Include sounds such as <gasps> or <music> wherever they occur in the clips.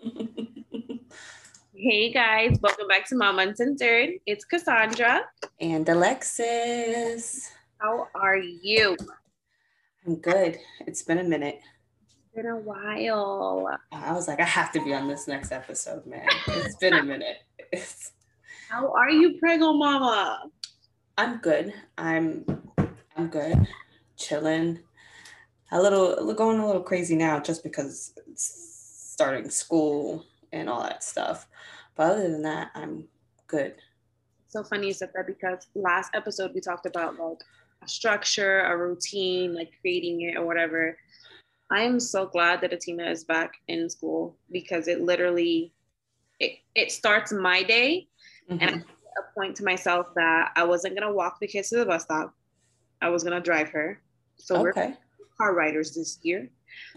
<laughs> hey guys, welcome back to Mom Uncensored. It's Cassandra and Alexis. How are you? I'm good. It's been a minute. It's been a while. I was like, I have to be on this next episode, man. It's been a minute. It's... How are you, Prego Mama? I'm good. I'm I'm good. Chilling. A little going a little crazy now just because it's starting school and all that stuff. But other than that, I'm good. So funny you said that because last episode we talked about like a structure, a routine, like creating it or whatever. I am so glad that Atina is back in school because it literally it, it starts my day mm-hmm. and I a point to myself that I wasn't gonna walk the kids to the bus stop. I was gonna drive her. So okay. we're car riders this year.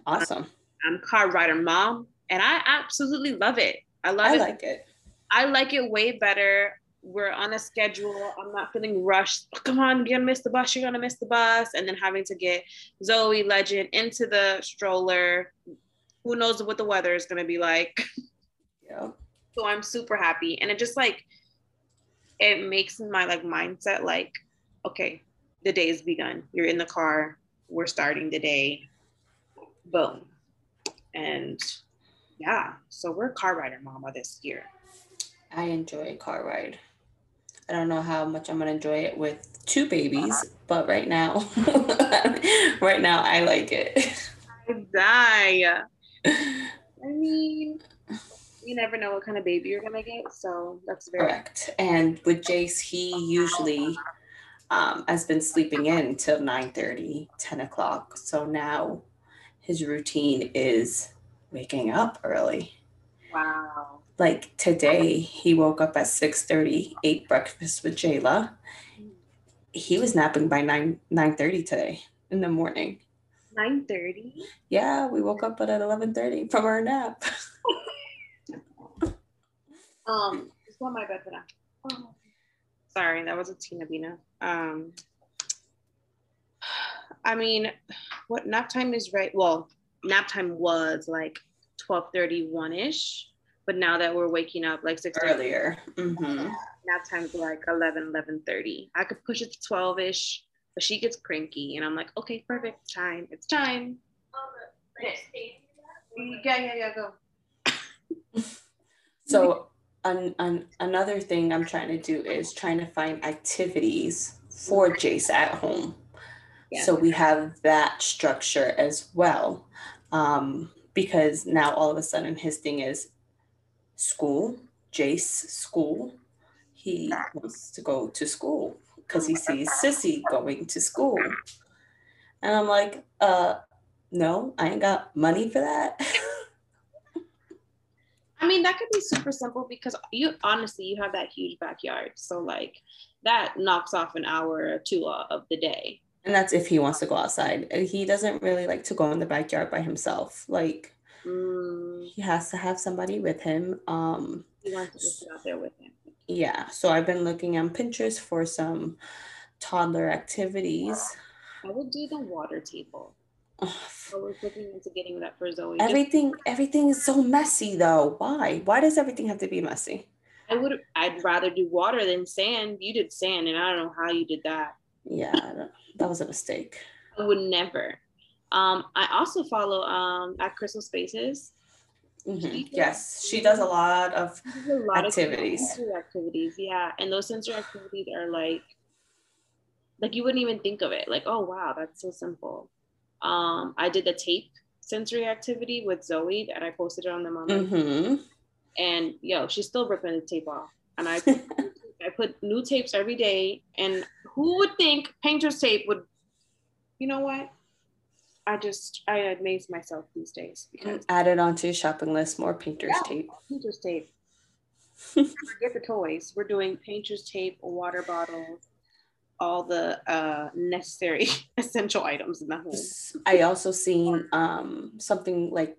Awesome. I'm, I'm car rider mom and I absolutely love it. I love I it. I like it. I like it way better. We're on a schedule. I'm not feeling rushed. Oh, come on, you're gonna miss the bus. You're gonna miss the bus, and then having to get Zoe Legend into the stroller. Who knows what the weather is gonna be like? <laughs> Yeah. So I'm super happy, and it just like it makes my like mindset like, okay, the day has begun. You're in the car. We're starting the day. Boom, and yeah, so we're car rider mama this year. I enjoy a car ride. I don't know how much I'm gonna enjoy it with two babies, but right now, <laughs> right now I like it. I die. <laughs> I mean, you never know what kind of baby you're gonna get, so that's very correct. And with Jace, he usually um, has been sleeping in till 9 30, 10 o'clock. So now his routine is waking up early. Wow. Like today, he woke up at 6:30, ate breakfast with Jayla. He was napping by 9 9:30 today in the morning. 9:30? Yeah, we woke up at 11:30 from our nap. <laughs> um, just on my bed for now. Oh. Sorry, that was a Tina Bina. Um, I mean, what nap time is right? Well, nap time was like 12:31 ish, but now that we're waking up like six earlier, mm-hmm. nap time's like 11, 11:30. I could push it to 12 ish, but she gets cranky, and I'm like, okay, perfect time. It's time. Yeah, yeah, yeah, go. so, an, an, another thing I'm trying to do is trying to find activities for Jace at home. Yeah. So we have that structure as well um, because now all of a sudden his thing is school, Jace school. He wants to go to school because he sees Sissy going to school. And I'm like, uh, no, I ain't got money for that. <laughs> I mean, that could be super simple because you honestly, you have that huge backyard. So, like, that knocks off an hour or two of the day. And that's if he wants to go outside. He doesn't really like to go in the backyard by himself. Like mm. he has to have somebody with him. Um he wants to sit out there with him. Yeah. So I've been looking on Pinterest for some toddler activities. I would do the water table. <sighs> I was looking into getting that for Zoe. Everything, everything is so messy though. Why? Why does everything have to be messy? I would. I'd rather do water than sand. You did sand, and I don't know how you did that. Yeah, that was a mistake. I would never. Um, I also follow um, at Crystal Spaces. Mm-hmm. Yes, she does a lot of a lot activities. Of activities, yeah, and those sensory activities are like, like you wouldn't even think of it. Like, oh wow, that's so simple. Um, I did the tape sensory activity with Zoe, and I posted it on the mom. Mm-hmm. And yo, she's still ripping the tape off, and I <laughs> I put new tapes every day, and who would think painter's tape would, you know what? I just I amaze myself these days because added onto your shopping list more painter's yeah, tape. Painter's tape. <laughs> Forget the toys. We're doing painter's tape, water bottles, all the uh, necessary <laughs> essential items in the home. I also seen um, something like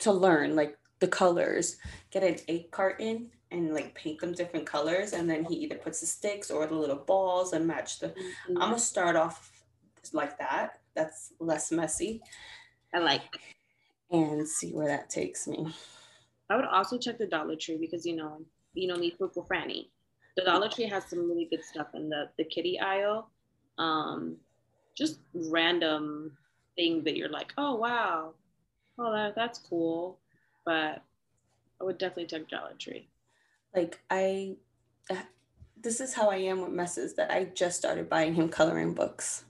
to learn like the colors. Get an egg carton and like paint them different colors and then he either puts the sticks or the little balls and match the mm-hmm. i'm gonna start off like that that's less messy i like and see where that takes me I would also check the Dollar Tree because you know, you know me, Fuku Franny. The Dollar Tree has some really good stuff in the the kitty aisle. Um, just random things that you're like, oh wow, oh that, that's cool. But I would definitely check Dollar Tree. Like I, uh, this is how I am with messes. That I just started buying him coloring books.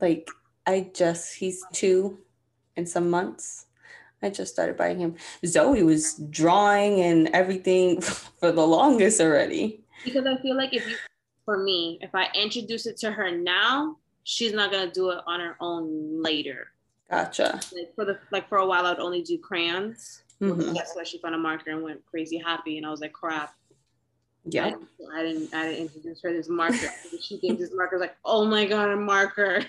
Like I just he's two in some months. I just started buying him. Zoe was drawing and everything <laughs> for the longest already. Because I feel like if you, for me, if I introduce it to her now, she's not gonna do it on her own later. Gotcha. Like for the like for a while, I'd only do crayons. Mm-hmm. That's why she found a marker and went crazy happy, and I was like, crap. Yeah. I, I didn't. I didn't introduce her this marker. she thinks this marker like, oh my god, a marker.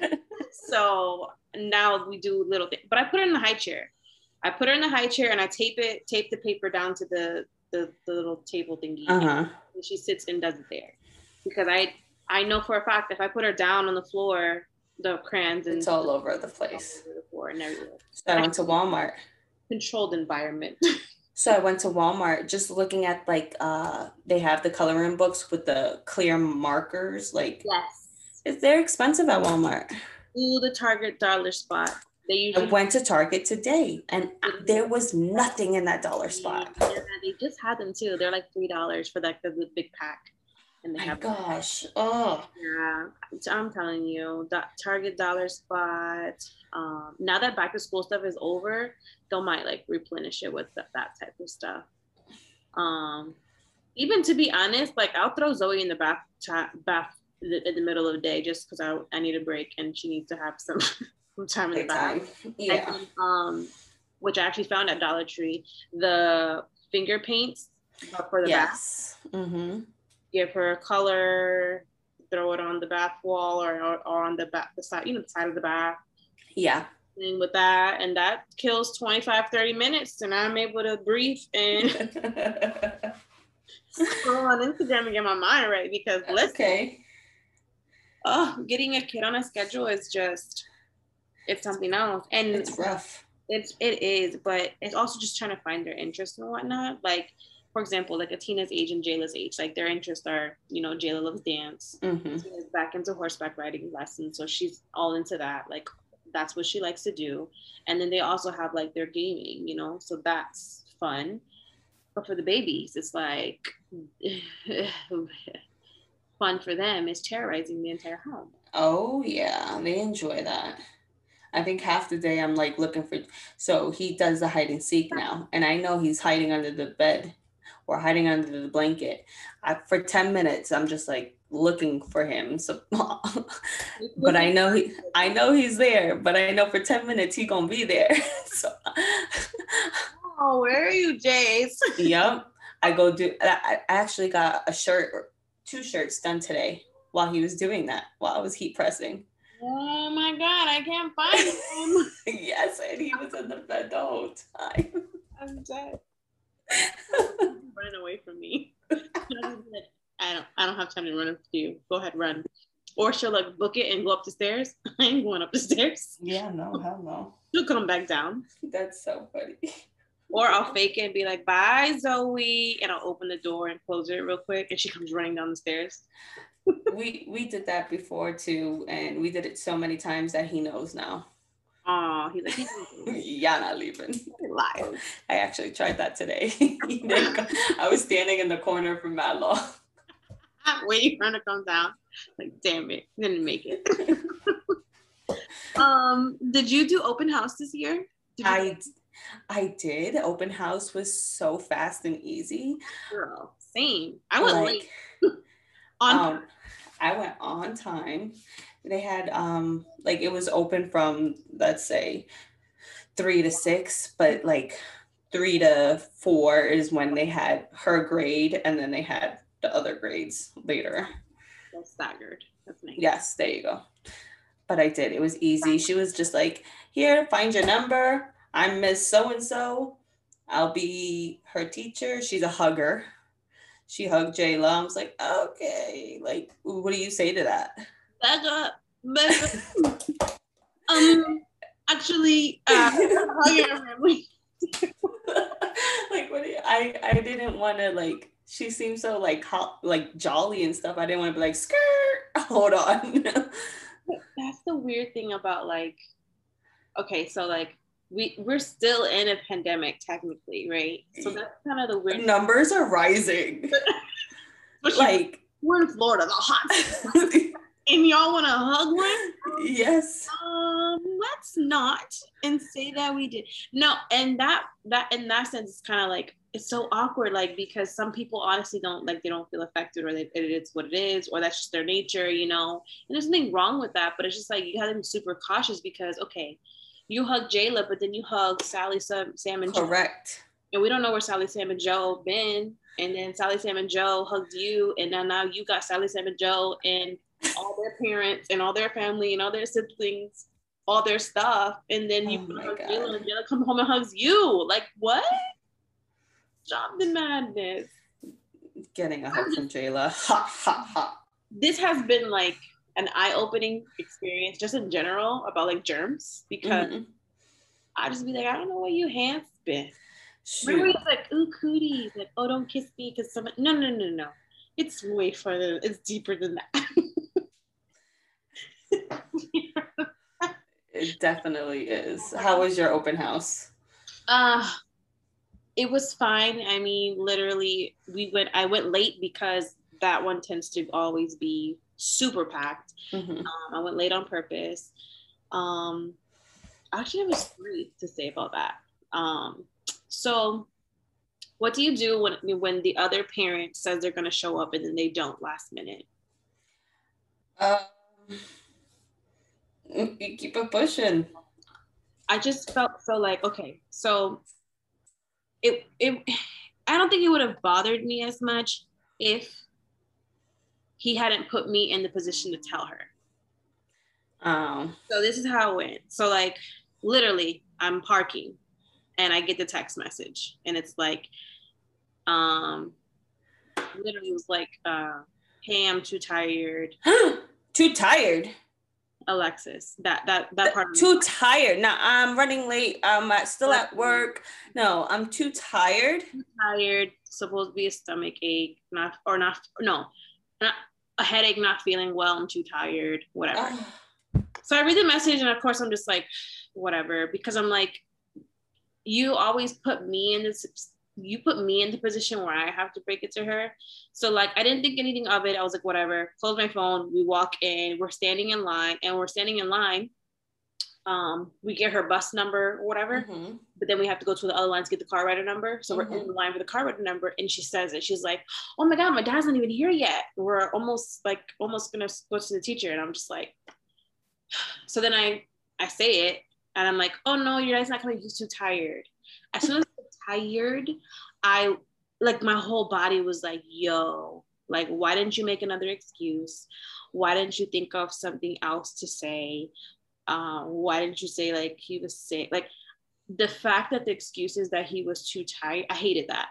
<laughs> so now we do little things, but I put her in the high chair. I put her in the high chair and I tape it, tape the paper down to the the, the little table thingy. Uh-huh. And she sits and does it there, because I I know for a fact if I put her down on the floor, the crayons and it's all over the place. Over the floor and everywhere. So I went to Walmart. Controlled environment. <laughs> so I went to Walmart just looking at like uh they have the coloring books with the clear markers. Like yes. They're expensive at Walmart. Ooh, the Target dollar spot. They usually I went to Target today and there was nothing in that dollar spot. Yeah, they just had them too. They're like three dollars for like the, the big pack and they My have gosh oh yeah i'm telling you that target dollar spot um, now that back to school stuff is over they might like replenish it with that, that type of stuff. Um even to be honest like i'll throw zoe in the bath bath in the middle of the day just because I, I need a break and she needs to have some, <laughs> some time in the bath. Yeah. um which i actually found at dollar tree the finger paints for the yes. bath mm-hmm give her a color, throw it on the bath wall or, or, or on the back, the side, you know, the side of the bath. Yeah. And with that, and that kills 25, 30 minutes, and I'm able to breathe and <laughs> scroll on Instagram and get my mind right because listen, okay. oh, getting a kid on a schedule is just it's something else. And it's rough. It's it is, but it's also just trying to find their interest and whatnot. Like for example, like Atina's age and Jayla's age, like their interests are, you know, Jayla loves dance. Mm-hmm. back into horseback riding lessons. So she's all into that. Like that's what she likes to do. And then they also have like their gaming, you know, so that's fun. But for the babies, it's like <laughs> fun for them is terrorizing the entire home. Oh yeah, they enjoy that. I think half the day I'm like looking for. So he does the hide and seek now, and I know he's hiding under the bed or hiding under the blanket. I, for 10 minutes, I'm just like looking for him. So, <laughs> but I know he, I know he's there, but I know for 10 minutes he gonna be there. <laughs> so, oh, where are you, Jace? <laughs> yep. I go do, I actually got a shirt, two shirts done today while he was doing that, while I was heat pressing. Oh my God, I can't find him. yes, and he was in the bed the whole time. I'm dead <laughs> running away from me. I don't I don't have time to run after you. Go ahead, run. Or she'll like book it and go up the stairs. <laughs> I ain't going up the stairs. Yeah, no, hell no. She'll come back down. That's so funny. Or I'll fake it and be like, bye, Zoe. And I'll open the door and close it real quick. And she comes running down the stairs. we we did that before too. And we did it so many times that he knows now. Oh, he's like, <laughs> yeah, not leaving. Live. I actually tried that today. <laughs> I was standing in the corner for Mad Law. <laughs> Waiting for him to come down. Like, damn it, didn't make it. um, did you do open house this year? I I did. Open house was so fast and easy. Girl, same. I went like, late. on um, I went on time they had um like it was open from let's say three to six, but like three to four is when they had her grade and then they had the other grades later. That's staggered. That's nice. Yes, there you go. But I did. It was easy. She was just like, here, find your number. I'm Miss So and so. I'll be her teacher. She's a hugger. She hugged Jayla. I was like, okay. Like, what do you say to that? Back. But, <laughs> um, actually, uh, <laughs> I I didn't want to like. She seemed so like hot, like jolly and stuff. I didn't want to be like skirt. <laughs> Hold on. That's the weird thing about like. Okay, so like we we're still in a pandemic technically, right? So that's kind of the weird. Numbers are rising. like we're in Florida, the hot. And y'all want to hug one? Yes. Um, let's not and say that we did. No, and that that in that sense, it's kind of like it's so awkward, like because some people honestly don't like they don't feel affected or they, it is what it is or that's just their nature, you know. And there's nothing wrong with that, but it's just like you have to be super cautious because okay, you hug Jayla, but then you hug Sally, Sam, Sam and Joe. correct. Joe. And we don't know where Sally, Sam, and Joe been. And then Sally, Sam, and Joe hugged you, and now now you got Sally, Sam, and Joe, and all their parents and all their family and all their siblings, all their stuff, and then you oh hug Jayla, and Jayla come home and hugs you. Like what? Stop the madness. Getting a hug from Jayla. <laughs> Ha ha ha. This has been like an eye-opening experience just in general about like germs because mm-hmm. I just be like, I don't know where you hands been. Shoot. Remember he's like, ooh, cooties, like, oh, don't kiss me because someone. No, no, no, no. It's way further. It's deeper than that. It definitely is. How was your open house? Uh it was fine. I mean, literally, we went. I went late because that one tends to always be super packed. Mm-hmm. Um, I went late on purpose. Um, actually, I was free to say about that. Um, so, what do you do when when the other parent says they're going to show up and then they don't last minute? Um, <laughs> you keep it pushing. I just felt so like okay, so it it I don't think it would have bothered me as much if he hadn't put me in the position to tell her. Oh. So this is how it went. So like literally, I'm parking and I get the text message and it's like, um, literally it was like, uh, hey, I'm too tired. <gasps> too tired. Alexis, that that that part. Too tired. Now I'm running late. I'm uh, still at mm. work. No, I'm too tired. Too tired. Supposed to be a stomach ache, not or not. No, not a headache, not feeling well, I'm too tired, whatever. Ah. so I read the message, and of course, I'm just like, whatever, because I'm like, you always put me in this, you put me in the position where I have to break it to her. So, like, I didn't think anything of it. I was like, whatever, close my phone. We walk in, we're standing in line, and we're standing in line um, we get her bus number or whatever, mm-hmm. but then we have to go to the other line to get the car rider number. So mm-hmm. we're in mm-hmm. the line for the car rider number, and she says it. She's like, "Oh my god, my dad's not even here yet. We're almost like almost gonna go to the teacher." And I'm just like, <sighs> so then I I say it, and I'm like, "Oh no, your dad's not coming. He's too tired." As soon as tired, I like my whole body was like, "Yo." Like, why didn't you make another excuse? Why didn't you think of something else to say? um, why didn't you say like he was sick? Like the fact that the excuse is that he was too tired, I hated that.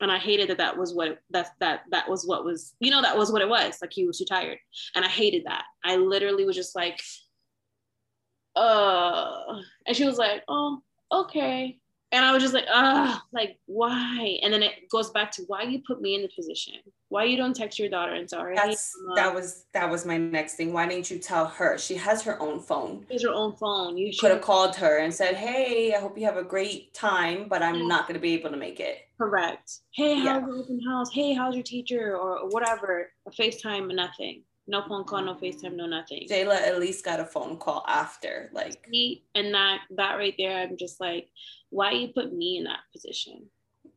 And I hated that that was what that that that was what was you know that was what it was like he was too tired and I hated that I literally was just like uh and she was like oh okay and I was just like, ah, like why? And then it goes back to why you put me in the position. Why you don't text your daughter and tell her? Hey, that was that was my next thing. Why didn't you tell her? She has her own phone. She has her own phone. You could have called her and said, "Hey, I hope you have a great time, but I'm yeah. not going to be able to make it." Correct. Hey, how's yeah. the open house? Hey, how's your teacher or whatever? A FaceTime, nothing. No phone call, no FaceTime, no nothing. Jayla at least got a phone call after, like. And that that right there, I'm just like, why you put me in that position?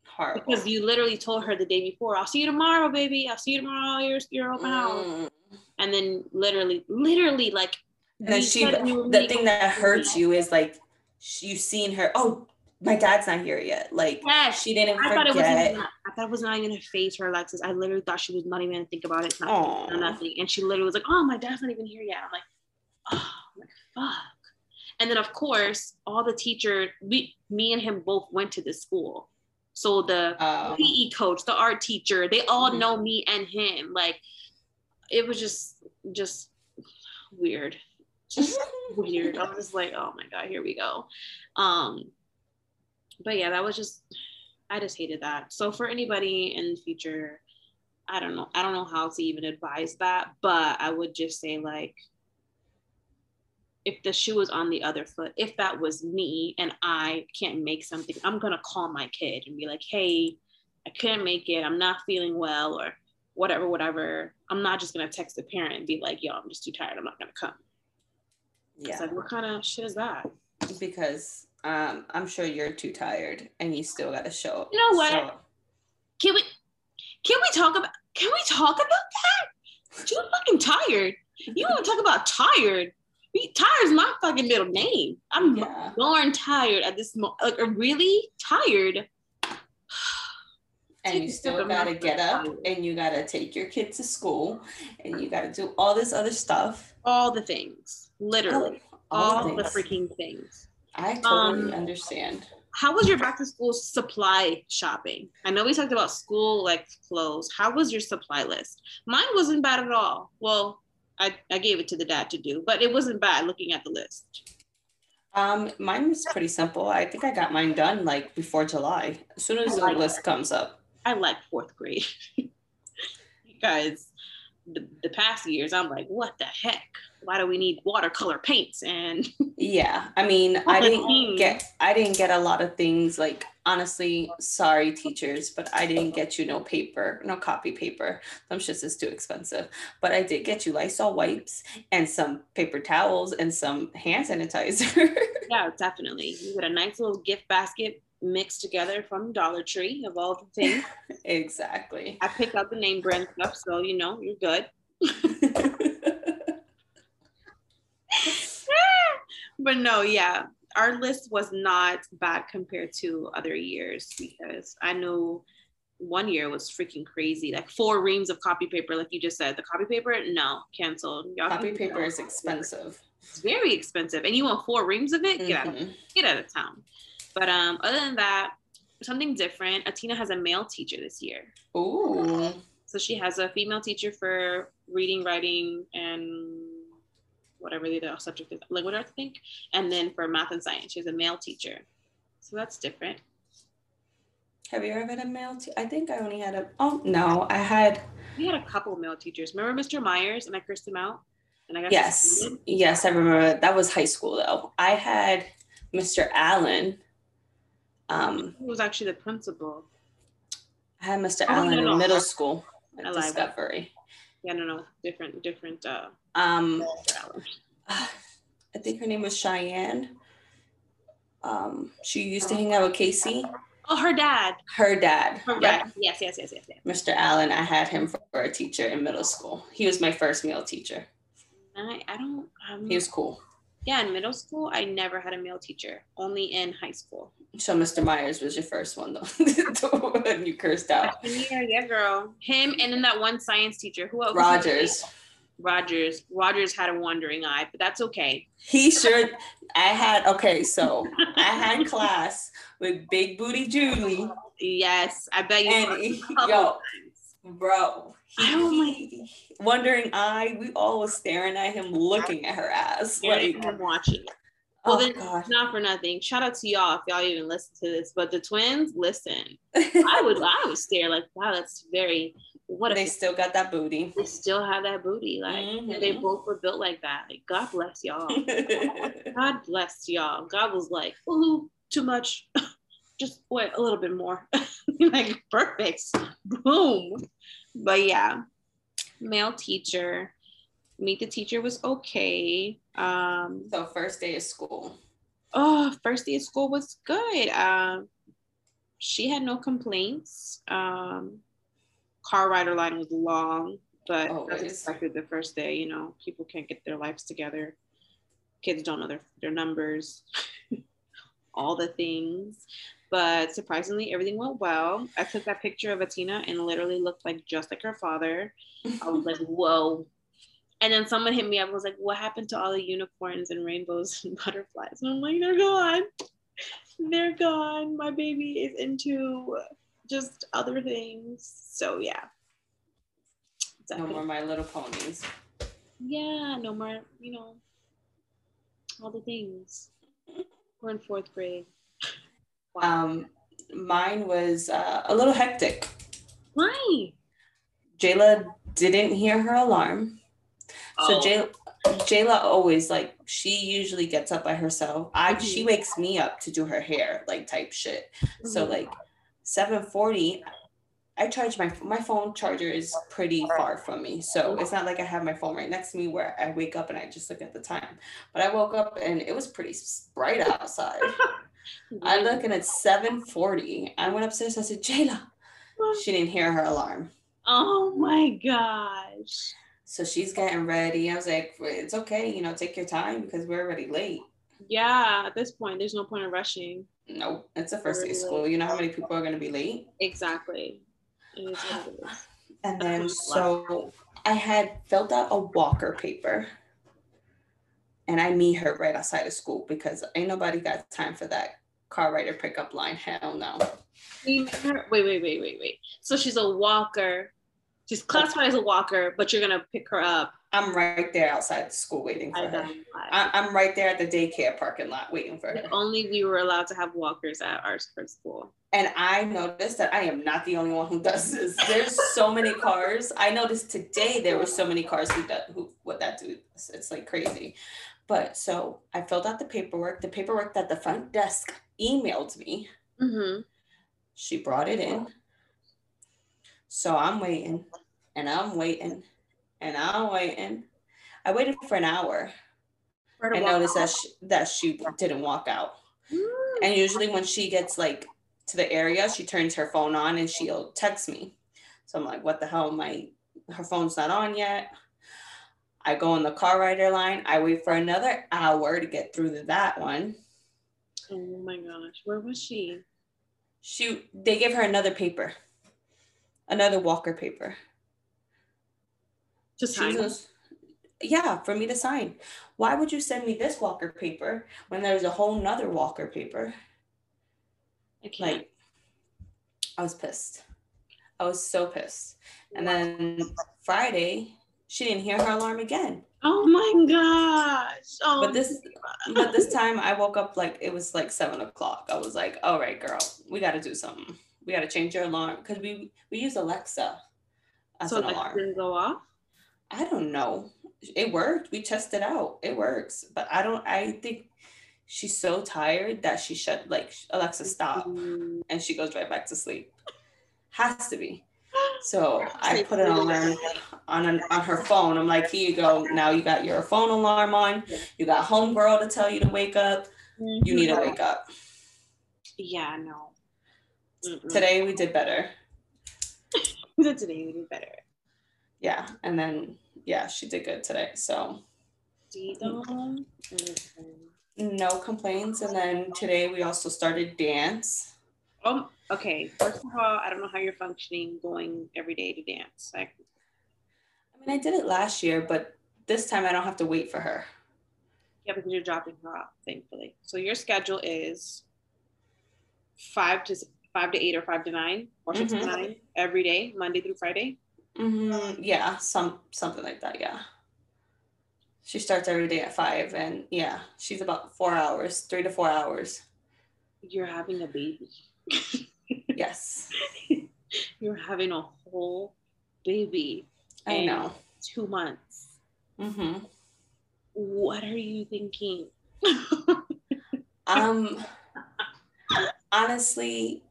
Horrible. Because you literally told her the day before, I'll see you tomorrow, baby. I'll see you tomorrow. You're, you're open house. Mm. And then literally, literally, like, and then she, the thing that hurts you is like, you've seen her, oh, my dad's not here yet. Like, yes, she didn't I forget. Thought it was even, I thought it was not even her face or Alexis. I literally thought she was not even gonna think about it. Not nothing. And she literally was like, oh, my dad's not even here yet. I'm like, oh, like, fuck. And then of course, all the teachers, we, me and him both went to this school. So the oh. PE coach, the art teacher, they all mm-hmm. know me and him. Like it was just just weird. Just <laughs> weird. I was just like, oh my God, here we go. Um, but yeah, that was just I just hated that. So for anybody in the future, I don't know. I don't know how to even advise that, but I would just say like if the shoe was on the other foot, if that was me and I can't make something, I'm gonna call my kid and be like, hey, I couldn't make it, I'm not feeling well, or whatever, whatever. I'm not just gonna text the parent and be like, yo, I'm just too tired, I'm not gonna come. Yeah. like, what kind of shit is that? Because um, I'm sure you're too tired and you still gotta show up. You know what? So. Can we can we talk about can we talk about that? You're fucking tired. You want to talk about tired? Tired is my fucking middle name. I'm yeah. born tired at this moment, like really tired. And you still gotta get up and you gotta take your kid to school and you gotta do all this other stuff. All the things, literally, all, all, all the, the, freaking things. I totally um, understand. How was your back to school supply shopping? I know we talked about school like clothes. How was your supply list? Mine wasn't bad at all. Well, I, I gave it to the dad to do, but it wasn't bad looking at the list. Um, mine was pretty simple. I think I got mine done like before July, as soon as the list comes up. I like fourth grade <laughs> because the, the past years I'm like, what the heck? why do we need watercolor paints? And yeah i mean <laughs> i didn't get i didn't get a lot of things like honestly sorry teachers but i didn't get you no paper no copy paper. Some shit is too expensive. But i did get you lysol wipes and some paper towels and some hand sanitizer. <laughs> Yeah definitely. You get a nice little gift basket mixed together from dollar tree of all the things <laughs> exactly i pick up the name brand stuff so you know you're good <laughs> <laughs> but no, yeah, our list was not bad compared to other years because I know one year was freaking crazy. Like four reams of copy paper, like you just said. The copy paper, no, canceled. Y'all copy paper is expensive. It's very expensive. And you want four reams of it? Mm-hmm. Get out of, get out of town. But um, other than that, something different. Atina has a male teacher this year. Ooh. So she has a female teacher for reading, writing, and whatever the other subject is, language arts, I think. And then for math and science, she has a male teacher. So that's different. Have you ever had a male? Te- I think I only had a. Oh no, I had. We had a couple male teachers. Remember Mr. Myers, and I cursed him out. And I got yes, suspended? yes, I remember. That was high school though. I had Mr. Allen. Um, Who was actually the principal? I had Mr. Oh, Allen no, no, in middle school at Discovery. Yeah, no, no, different, different. Uh, um, I think her name was Cheyenne. Um, she used to hang out with Casey. Oh, her dad. Her dad. Her dad. Yes, yes, yes, yes, yes. Mr. Allen, I had him for a teacher in middle school. He was my first male teacher. I, I don't. Um, he was cool. Yeah, in middle school, I never had a male teacher. Only in high school. So Mr. Myers was your first one though. <laughs> and you cursed out. Yeah, yeah, girl. Him and then that one science teacher who else? Rogers. Rogers. Rogers had a wandering eye, but that's okay. He sure. I had okay, so I had class with Big Booty Julie. Yes, I bet you. And he, yo, bro, oh my. Wandering eye. We all was staring at him, looking at her ass, like him watching. Well, oh, then, gosh. not for nothing. Shout out to y'all if y'all even listen to this. But the twins, listen. <laughs> I would, I would stare like, wow, that's very what they still got that booty. They still have that booty. Like mm-hmm. they both were built like that. Like God bless y'all. <laughs> God bless y'all. God was like, ooh, too much. <laughs> Just wait a little bit more. like perfect. Boom. But yeah, male teacher. Meet the teacher was okay. Um, so first day of school. Oh, first day of school was good. Um, she had no complaints. Um, car rider line was long, but Always. expected the first day. You know, people can't get their lives together. Kids don't know their, their numbers, <laughs> all the things. But surprisingly, everything went well. I took that picture of Atina and literally looked like just like her father. I was like, <laughs> whoa. And then someone hit me up was like, what happened to all the unicorns and rainbows <laughs> and butterflies? And I'm like, they're gone. They're gone. My baby is into just other things. So yeah. No more My Little Ponies. Yeah, no more, you know, all the things. We're in fourth grade. Wow. <laughs> Um, mine was uh, a little hectic. Why? Jayla didn't hear her alarm. Oh. So Jayla, Jayla always like she usually gets up by herself. I mm-hmm. she wakes me up to do her hair, like type shit. Mm-hmm. So like 740, I charge my my phone charger is pretty far from me. So it's not like I have my phone right next to me where I wake up and I just look at the time. But I woke up and it was pretty bright outside. <laughs> I look and it's 740. I went upstairs. I said, Jayla. She didn't hear her alarm. Oh my gosh. So she's getting ready. I was like, it's okay, you know, take your time because we're already late. Yeah, at this point, there's no point in rushing. Nope, it's the first day of school. You know how many people are going to be late? Exactly. <sighs> And then so I had filled out a walker paper and I meet her right outside of school because ain't nobody got time for that car rider pickup line. Hell no. Wait, wait, wait, wait, wait. So she's a walker She's classified as a walker, but you're gonna pick her up. I'm right there outside the school waiting for her. I, am right there at the daycare parking lot waiting for her. If only we were allowed to have walkers at our school. And I noticed that I am not the only one who does this. There's so many cars. I noticed today there were so many cars who do, who what that do. It's like crazy. But so I filled out the paperwork. The paperwork that the front desk emailed me. Mm-hmm. She brought it in. So I'm waiting and I'm waiting and I'm waiting. I waited for an hour and noticed that she, that she didn't walk out. Mm. And usually when she gets like to the area, she turns her phone on and she'll text me. So I'm like, what the hell? My her phone's not on yet. I go on the car rider line. I wait for another hour to get through to that one. Oh my gosh, where was she? She they gave her another paper another Walker paper. To sign? Was, yeah, for me to sign. Why would you send me this Walker paper when there's a whole nother Walker paper? I. Like, I was pissed. I was so pissed. And then Friday, she didn't hear her alarm again. Oh my gosh. Oh but this but this <laughs> time I woke up like it was like seven o'clock. I was like, all right, girl, we gotta do something we got to change your alarm because we we use Alexa as so an Alexa alarm. Didn't go off. I don't know. It worked. We tested out. It works, but I don't. I think she's so tired that she shut like Alexa stop, mm-hmm. and she goes right back to sleep. Has to be. So I put an alarm on an, on her phone. I'm like, here you go. Now you got your phone alarm on. You got homegirl to tell you to wake up. You need to wake up. Yeah, no. Mm-mm. Today we did better. <laughs> today we did better. Yeah, and then yeah, she did good today. So no complaints. And then today we also started dance. Um, okay. First of all, I don't know how you're functioning going every day to dance. I mean, I did it last year, but this time I don't have to wait for her. Yeah, because you're dropping her off, thankfully. So your schedule is five to five to eight or five to nine or 6 mm-hmm. to nine every day, Monday through Friday. Mm-hmm. Yeah, some something like that. Yeah. She starts every day at five, and yeah, she's about four hours, three to four hours. You're having a baby. <laughs> yes. You're having a whole baby. I know. Two months. Mm-hmm. What are you thinking? <laughs> um, honestly,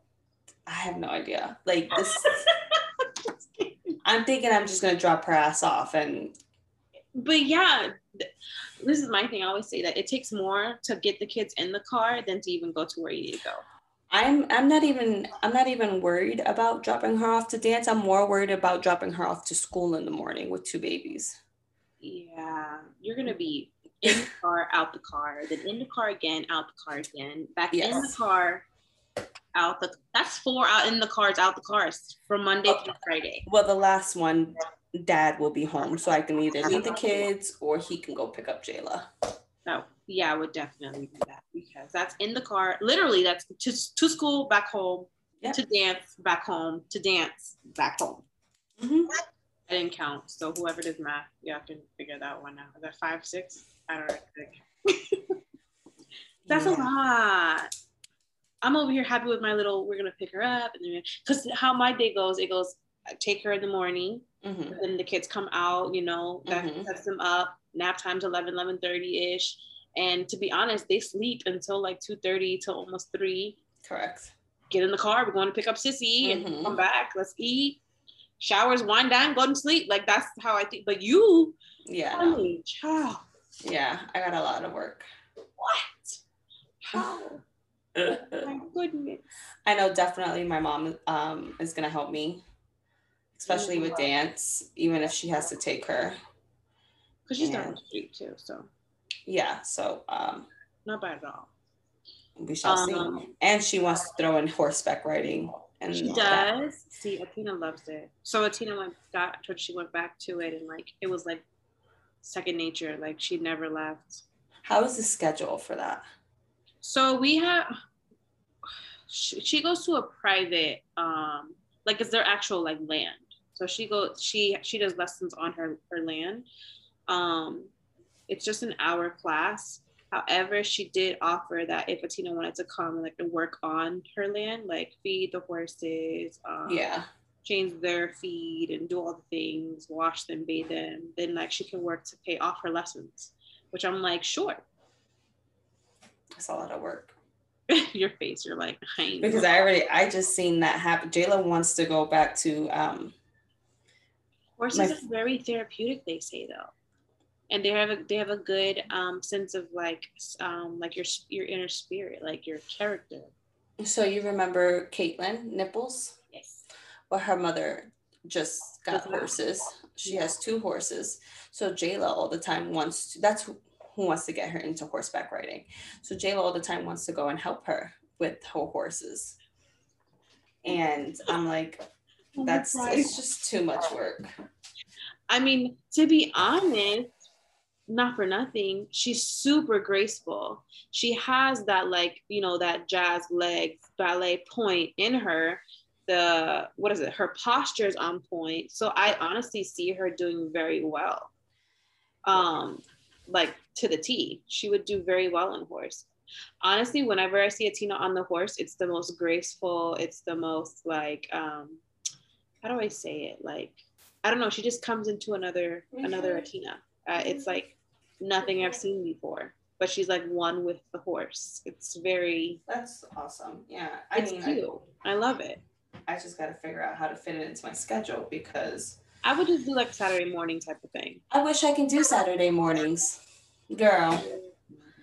I have no idea. Like this, <laughs> I'm thinking I'm just gonna drop her ass off and. But yeah, this is my thing. I always say that it takes more to get the kids in the car than to even go to where you need to go. I'm I'm not even I'm not even worried about dropping her off to dance. I'm more worried about dropping her off to school in the morning with two babies. Yeah, you're gonna be in the <laughs> car, out the car, then in the car again, out the car again, back yes. in the car, out the that's four out in the cars out the cars from monday oh, through friday. well the last one dad will be home so i can either leave the kids or he can go pick up jayla. Oh yeah i would definitely do that because that's in the car literally that's to, to school back home yep. to dance back home to dance back home. Mm-hmm. i didn't count so whoever does math you have to figure that one out. Is that five six? I don't know <laughs> that's yeah. a lot I'm over here happy with my little. We're gonna pick her up, and because how my day goes, it goes. I take her in the morning, mm-hmm. then the kids come out. You know, that mm-hmm. sets them up. Nap time's 11, 11 30 ish. And to be honest, they sleep until like 2 30 till almost 3. Correct. Get in the car. We're going to pick up Sissy mm-hmm. and come back. Let's eat. Showers, wind down, go to sleep. Like that's how I think. But you, yeah, no. child. Yeah, I got a lot of work. What? How? My <laughs> goodness. I know definitely my mom um, is gonna help me, especially with dance, even if she has to take her. Because she's and, down the street too, so. Yeah, so um, not bad at all. We shall um, see. And she wants to throw in horseback riding. And she does. That. See, Atina loves it. So Atina went got she went back to it and like it was like second nature. Like she never left. How is the schedule for that? So we have she, goes to a private um like it's their actual like land. So she goes she she does lessons on her her land. Um it's just an hour class However, she did offer that if Atina wanted to come and like to work on her land, like feed the horses, um, yeah, change their feed and do all the things, wash them, bathe them, then like she can work to pay off her lessons. Which I'm like, sure. That's a lot of work. <laughs> Your face, you're like, I because I already, I just seen that happen. Jayla wants to go back to. um Horses my, are very therapeutic, they say though and they have a they have a good um, sense of like um, like your your inner spirit, like your character. So you remember Caitlin Nipples? Yes. Well, her mother just got horses. She has two horses. So Jayla all the time wants to. That's who, wants to get her into horseback riding. So Jayla all the time wants to go and help her with her horses. And I'm like, oh that's it's just too much work. I mean, to be honest, not for nothing she's super graceful she has that like you know that jazz leg ballet point in her the what is it her posture is on point so i honestly see her doing very well um like to the t she would do very well on horse honestly whenever i see Atina on the horse it's the most graceful it's the most like um how do i say it like i don't know she just comes into another mm-hmm. another atina uh, it's like nothing I've seen before. But she's like one with the horse. It's very. That's awesome. Yeah, I it's mean, cute. I, I love it. I just got to figure out how to fit it into my schedule because. I would just do like Saturday morning type of thing. I wish I can do Saturday mornings, girl.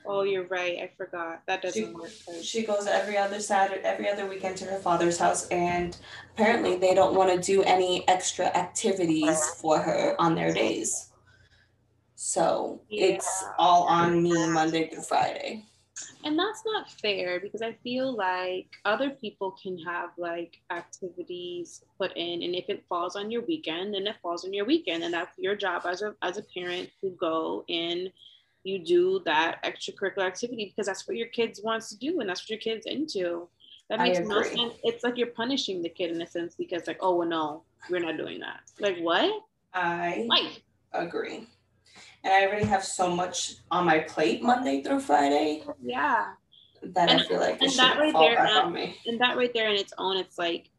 Oh, you're right. I forgot. That doesn't she, work. She goes every other Saturday, every other weekend to her father's house, and apparently they don't want to do any extra activities for her on their days. So yeah. it's all on me Monday through Friday. And that's not fair because I feel like other people can have like activities put in, and if it falls on your weekend, then it falls on your weekend, and that's your job as a as a parent to go and you do that extracurricular activity because that's what your kids wants to do and that's what your kids into. That makes no sense. It's like you're punishing the kid in a sense because like, oh well, no, we're not doing that. Like what? I like agree and I already have so much on my plate Monday through Friday. Yeah. That and, I feel like and that right there, and, uh, and that right there in its own, it's like,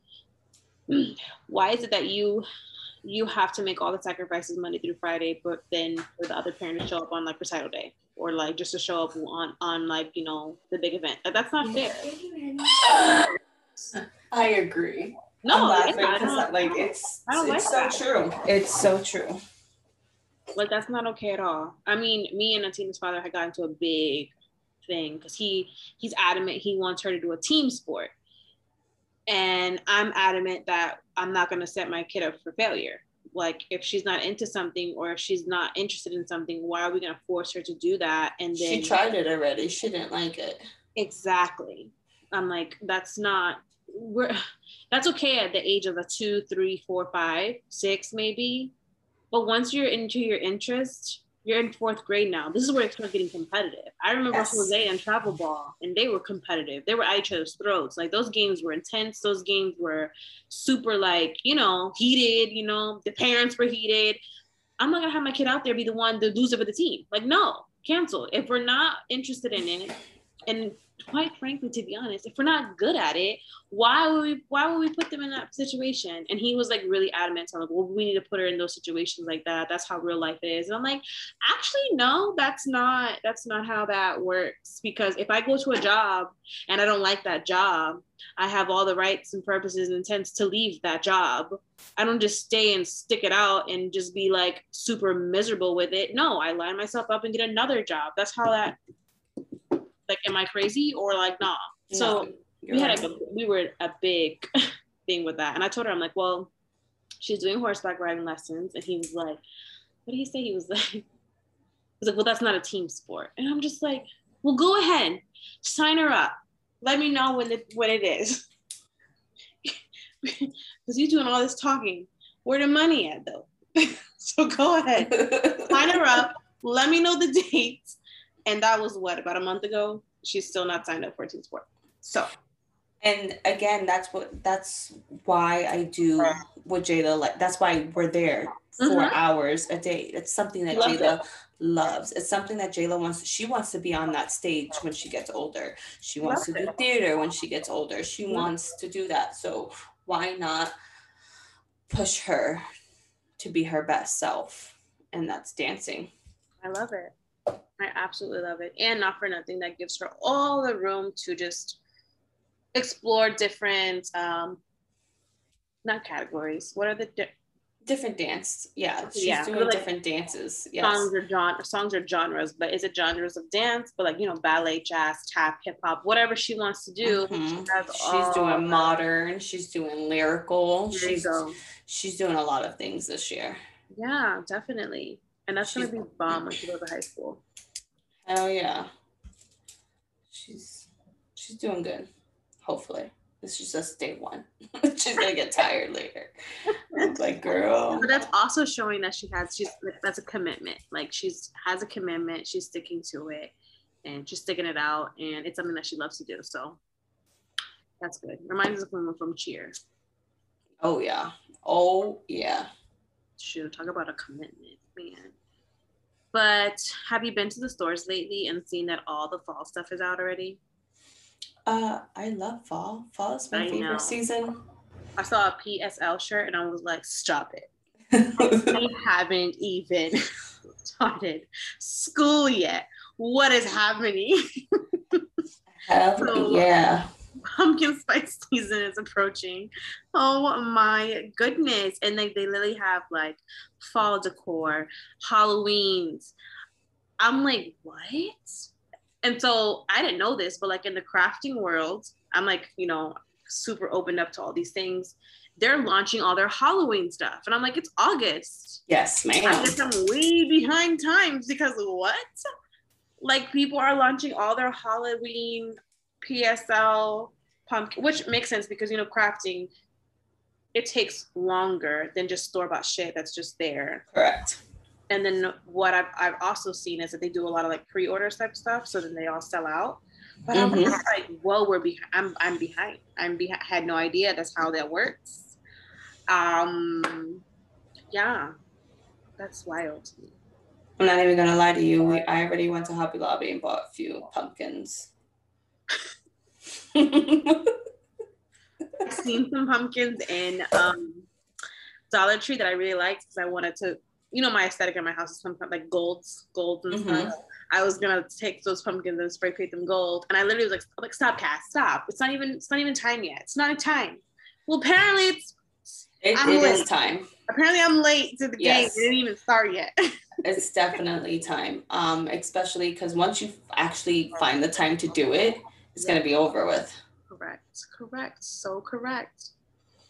hmm, why is it that you you have to make all the sacrifices Monday through Friday, but then for the other parent to show up on like recital day or like just to show up on on like you know the big event? Like, that's not fair. <laughs> I agree. No, I'm laughing because like it's it's like so that. true. It's so true. Like that's not okay at all. I mean, me and Atina's father had gotten into a big thing because he he's adamant he wants her to do a team sport. And I'm adamant that I'm not gonna set my kid up for failure. Like if she's not into something or if she's not interested in something, why are we gonna force her to do that? And then she tried it already. She didn't like it. Exactly. I'm like, that's not we're <sighs> that's okay at the age of a two, three, four, five, six, maybe. But once you're into your interest, you're in fourth grade now. This is where it starts getting competitive. I remember yes. Jose and Travel Ball, and they were competitive. They were at each other's throats. Like those games were intense. Those games were super, like you know, heated. You know, the parents were heated. I'm not gonna have my kid out there be the one, the loser of the team. Like no, cancel. If we're not interested in it, and quite frankly, to be honest, if we're not good at it, why would we why would we put them in that situation? And he was like really adamant, telling like, well, we need to put her in those situations like that. That's how real life is. And I'm like, actually, no, that's not that's not how that works. Because if I go to a job and I don't like that job, I have all the rights and purposes and intents to leave that job. I don't just stay and stick it out and just be like super miserable with it. No, I line myself up and get another job. That's how that like, am I crazy or like, nah? No, so we had right. a, we were a big <laughs> thing with that. And I told her, I'm like, well, she's doing horseback riding lessons. And he was like, what did he say? He was like, <laughs> he was like, well, that's not a team sport. And I'm just like, well, go ahead, sign her up. Let me know when it, when it is. <laughs> Because you're doing all this talking. Where the money at though? so go ahead, sign her up. Let me know the dates and that was what about a month ago. She's still not signed up for team sport. So, and again, that's what that's why I do with Jada. Like that's why we're there 4 mm-hmm. hours a day. It's something that Love Jada it. loves. It's something that Jayla wants. She wants to be on that stage when she gets older. She wants Love to do it. theater when she gets older. She mm-hmm. wants to do that. So why not push her to be her best self? And that's dancing. I love it. I absolutely love it. And not for nothing, that gives her all the room to just explore different, um, not categories. What are the di- different dance? Yeah, she's yeah. doing like, different dances. Yes. Songs are genre, songs are genres, but is it genres of dance? But like you know, ballet, jazz, tap, hip hop, whatever she wants to do. Mm-hmm. She she's doing modern. She's doing lyrical. There she's, she's doing a lot of things this year. Yeah, definitely. And that's she's, gonna be bomb when she goes to high school. Hell yeah. She's she's doing good. Hopefully. This is just day one. <laughs> she's gonna get tired later. <laughs> Like, girl. But that's also showing that she has she's that's a commitment. Like she's has a commitment, she's sticking to it and she's sticking it out and it's something that she loves to do. So that's good. Reminds us of women from cheer. Oh yeah. Oh yeah. Shoot, talk about a commitment, man. But have you been to the stores lately and seen that all the fall stuff is out already? Uh, I love fall. Fall is my I favorite know. season. I saw a PSL shirt and I was like, stop it. <laughs> we haven't even <laughs> started school yet. What is happening? <laughs> Hell so, yeah pumpkin <laughs> spice season is approaching. Oh my goodness. And they, they literally have like fall decor, Halloween's. I'm like, what? And so I didn't know this, but like in the crafting world, I'm like, you know, super opened up to all these things. They're launching all their Halloween stuff. And I'm like, it's August. Yes, ma'am. I guess I'm way behind times because what? Like people are launching all their Halloween PSL pumpkin, which makes sense because you know crafting it takes longer than just store bought shit that's just there. Correct. And then what I've, I've also seen is that they do a lot of like pre-order type stuff, so then they all sell out. But mm-hmm. I'm like, whoa, we're behind. I'm I'm behind. I'm behind. Had no idea that's how that works. Um, yeah, that's wild to me. I'm not even gonna lie to you. I already went to Hobby Lobby and bought a few pumpkins. I've seen some pumpkins in um, Dollar Tree that I really liked because I wanted to, you know, my aesthetic in my house is some like golds, golds and mm-hmm. stuff. I was gonna take those pumpkins and spray paint them gold, and I literally was like, like stop, Cass, stop! It's not even, it's not even time yet. It's not a time. Well, apparently it's. It, it is time. Apparently, I'm late to the yes. game. It didn't even start yet. <laughs> it's definitely time, um, especially because once you actually find the time to do it, it's yeah. going to be over with. Correct. Correct. So correct.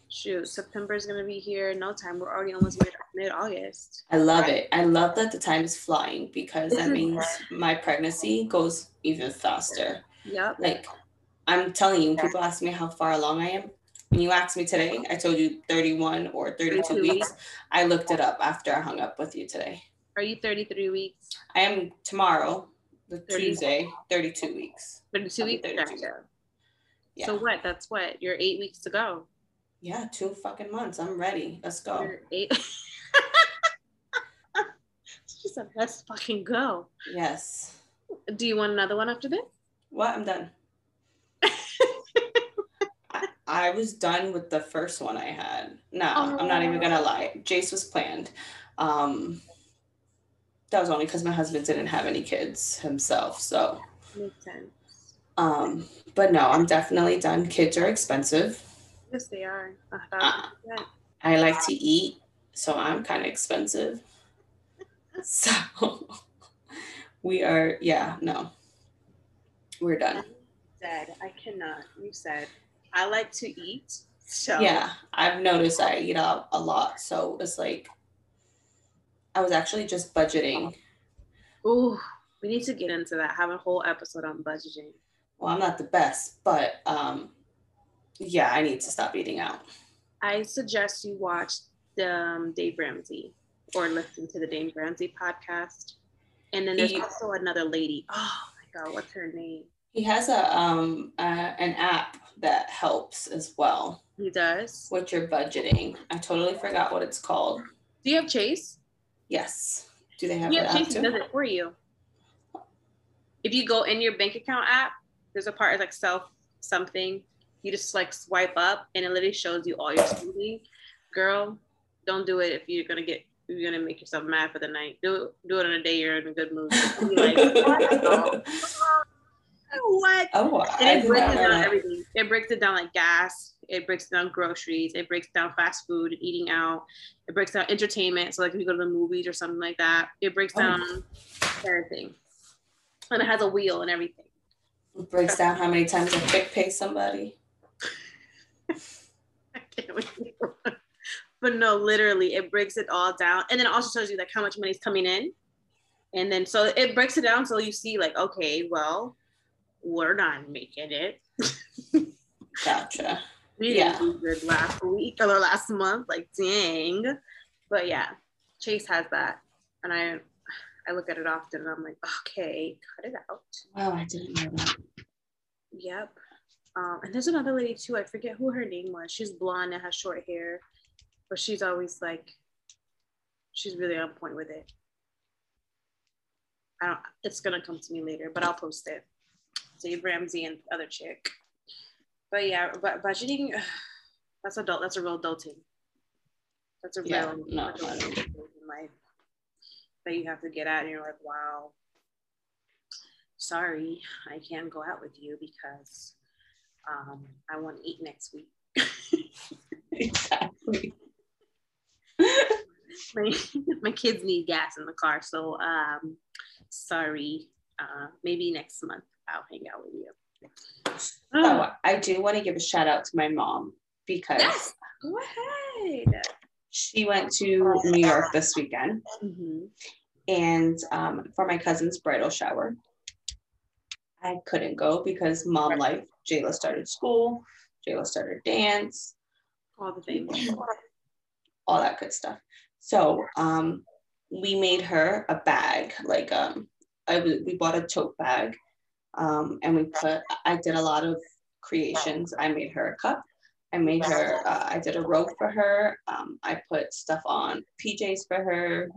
Shoot, September is going to be here in no time. We're already almost mid August. I love right. it. I love that the time is flying because that means my pregnancy goes even faster. Yep. Like, I'm telling you, people ask me how far along I am. When you asked me today, I told you 31 or 32 weeks. I looked it up after I hung up with you today. Are you 33 weeks? I am tomorrow the 30, Tuesday, 32 weeks. 32 weeks? 32. Yeah. So what? That's what? You're eight weeks to go. Yeah, two fucking months. I'm ready. Let's go. You're eight. <laughs> she said, let's fucking go. Yes. Do you want another one after this? What? I'm done. <laughs> I, I, was done with the first one I had. No, oh. I'm not even gonna lie. Jace was planned. Um, that was only because my husband didn't have any kids himself. So makes sense. Um, but no, I'm definitely done. Kids are expensive. Yes, they are. Uh, I like to eat, so I'm kind of expensive. so <laughs> we are, yeah, no, we're done. Said I cannot. You said I like to eat. So yeah, I've noticed I eat a, a lot. So it's like I was actually just budgeting. Ooh, we need to get into that. Have a whole episode on budgeting. Well, I'm not the best, but um, yeah, I need to stop eating out. I suggest you watch the um, Dave Ramsey or listen to the Dave Ramsey podcast. And then there's he, also another lady. Oh my god, what's her name? He has a um uh, an app that helps as well. He does. With your budgeting, I totally forgot what it's called. Do you have Chase? Yes. Do they have? Yeah, Chase does it for you. If you go in your bank account app, there's a part like self something. You just like swipe up, and it literally shows you all your spending. Girl, don't do it if you're gonna get you're gonna make yourself mad for the night. Do it, do it on a day you're in a good mood. like, <laughs> what? Oh, and it breaks down everything. It breaks it down like gas. It breaks down groceries. It breaks down fast food and eating out. It breaks down entertainment. So like if you go to the movies or something like that, it breaks oh. down oh. everything. And it has a wheel and everything. It breaks down how many times a quick pay somebody. <laughs> I can't wait. but no, literally, it breaks it all down, and then it also shows you like how much money's coming in, and then so it breaks it down so you see like, okay, well, we're not making it. Gotcha. We yeah. good last week or last month. Like, dang. But yeah, Chase has that, and I, I look at it often, and I'm like, okay, cut it out. Wow, I didn't know that. Yep. Um, and there's another lady too. I forget who her name was. She's blonde and has short hair, but she's always like, she's really on point with it. I don't. It's gonna come to me later, but I'll post it. Dave Ramsey and other chick. But yeah, but budgeting, that's adult. That's a real adulting. That's a yeah, real no, adulting in life that you have to get at, and you're like, wow. Sorry, I can't go out with you because um, I want to eat next week. exactly. <laughs> my, my kids need gas in the car, so um, sorry. Uh, maybe next month. I'll hang out with you. Oh, I do want to give a shout out to my mom because yes. go ahead. She went to New York this weekend, mm-hmm. and um, for my cousin's bridal shower, I couldn't go because mom life. Jayla started school. Jayla started dance. All the things. All that good stuff. So um, we made her a bag, like um, I, we bought a tote bag um, and we put, I did a lot of creations. I made her a cup. I made her, uh, I did a robe for her. Um, I put stuff on PJs for her.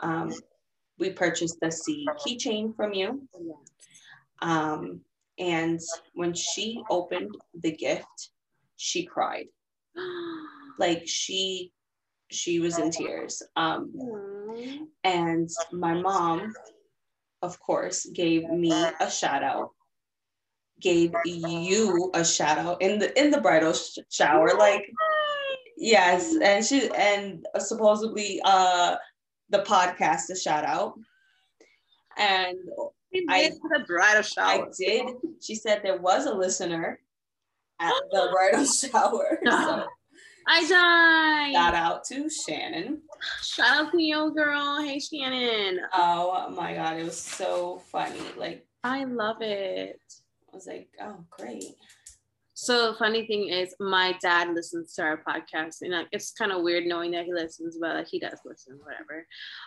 Um, we purchased the C keychain from you. Um, and when she opened the gift, she cried. <gasps> like she, she was in tears. Um, and my mom of course, gave me a shout out, gave you a shout out in the in the bridal sh- shower, like yes, and she and supposedly uh the podcast a shout out, and I the bridal shower. I did. She said there was a listener at the bridal <laughs> shower. So <laughs> I died. Shout out to Shannon. Shout out to your girl. Hey Shannon. Oh my god, it was so funny. Like I love it. I was like, oh great. So funny thing is, my dad listens to our podcast, and like, it's kind of weird knowing that he listens, but like, he does listen, whatever.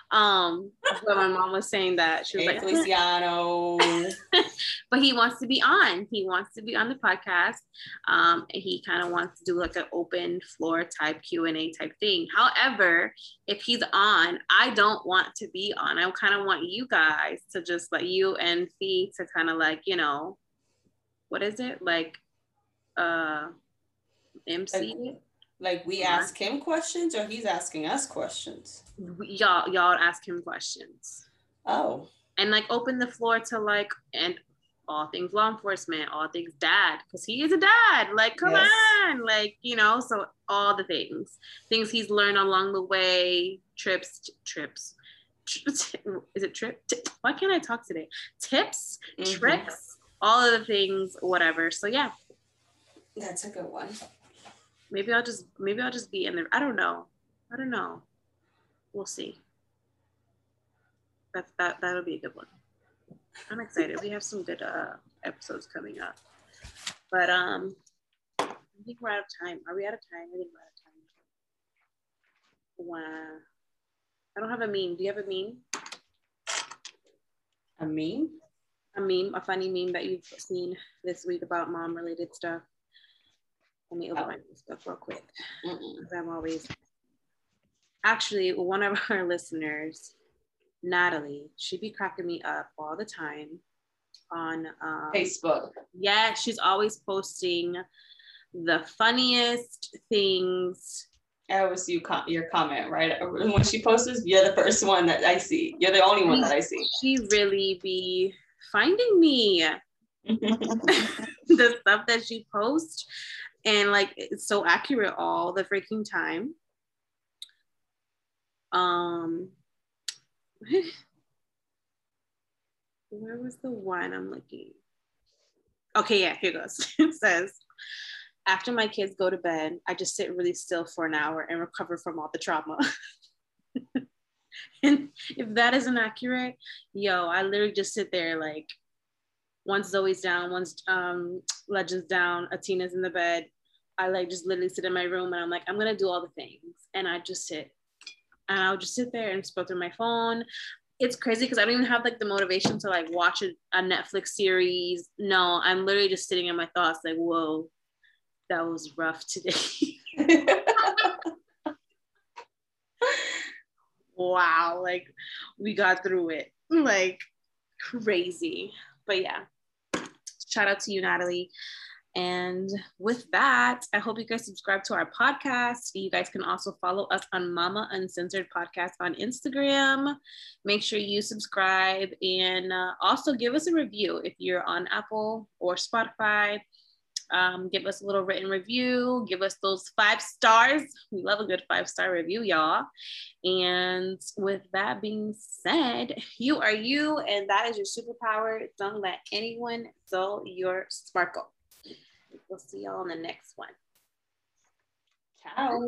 Um, but my mom was saying that she was hey, like, Feliciano, <laughs> but he wants to be on. He wants to be on the podcast. Um, and he kind of wants to do like an open floor type Q and A type thing. However, if he's on, I don't want to be on. I kind of want you guys to just like you and Fee to kind of like you know what is it like? Uh, MC. Like, like we ask him questions, or he's asking us questions. We, y'all, y'all ask him questions. Oh. And like open the floor to like and all things law enforcement, all things dad, because he is a dad. Like, come yes. on, like you know. So all the things, things he's learned along the way, trips, t- trips. <laughs> is it trip? Why can't I talk today? Tips, mm-hmm. tricks, all of the things, whatever. So yeah, that's a good one. Maybe I'll just maybe I'll just be in there. I don't know. I don't know. We'll see. That's that that'll be a good one. I'm excited. We have some good uh episodes coming up. But um I think we're out of time. Are we out of time? I think we're out of time. Wow. I don't have a meme. Do you have a meme? A meme? A meme, a funny meme that you've seen this week about mom related stuff. Let me open oh. my Facebook real quick. I'm always actually one of <laughs> our listeners, Natalie, she be cracking me up all the time on um, Facebook. Yeah, she's always posting the funniest things. I always see you com- your comment right when she posts. You're the first one that I see. You're the only one that I see. She really be finding me. <laughs> <laughs> the stuff that she posts and like it's so accurate all the freaking time. Um <laughs> where was the one i'm looking? Okay yeah here goes. <laughs> It says after my kids go to bed i just sit really still for an hour and recover from all the trauma. <laughs> And if that isn't accurate yo i literally just sit there like once Zoe's down, once um, Legends down, Atina's in the bed. I like just literally sit in my room and I'm like, I'm gonna do all the things. And I just sit and I'll just sit there and scroll through my phone. It's crazy because I don't even have like the motivation to like watch a, a Netflix series. No, I'm literally just sitting in my thoughts like, whoa, that was rough today. <laughs> wow, like we got through it. Like crazy. But yeah, shout out to you, Natalie. And with that, I hope you guys subscribe to our podcast. You guys can also follow us on Mama Uncensored Podcast on Instagram. Make sure you subscribe and uh, also give us a review if you're on Apple or Spotify. Um, give us a little written review. Give us those five stars. We love a good five star review, y'all. And with that being said, you are you, and that is your superpower. Don't let anyone dull your sparkle. We'll see y'all in the next one. Ciao.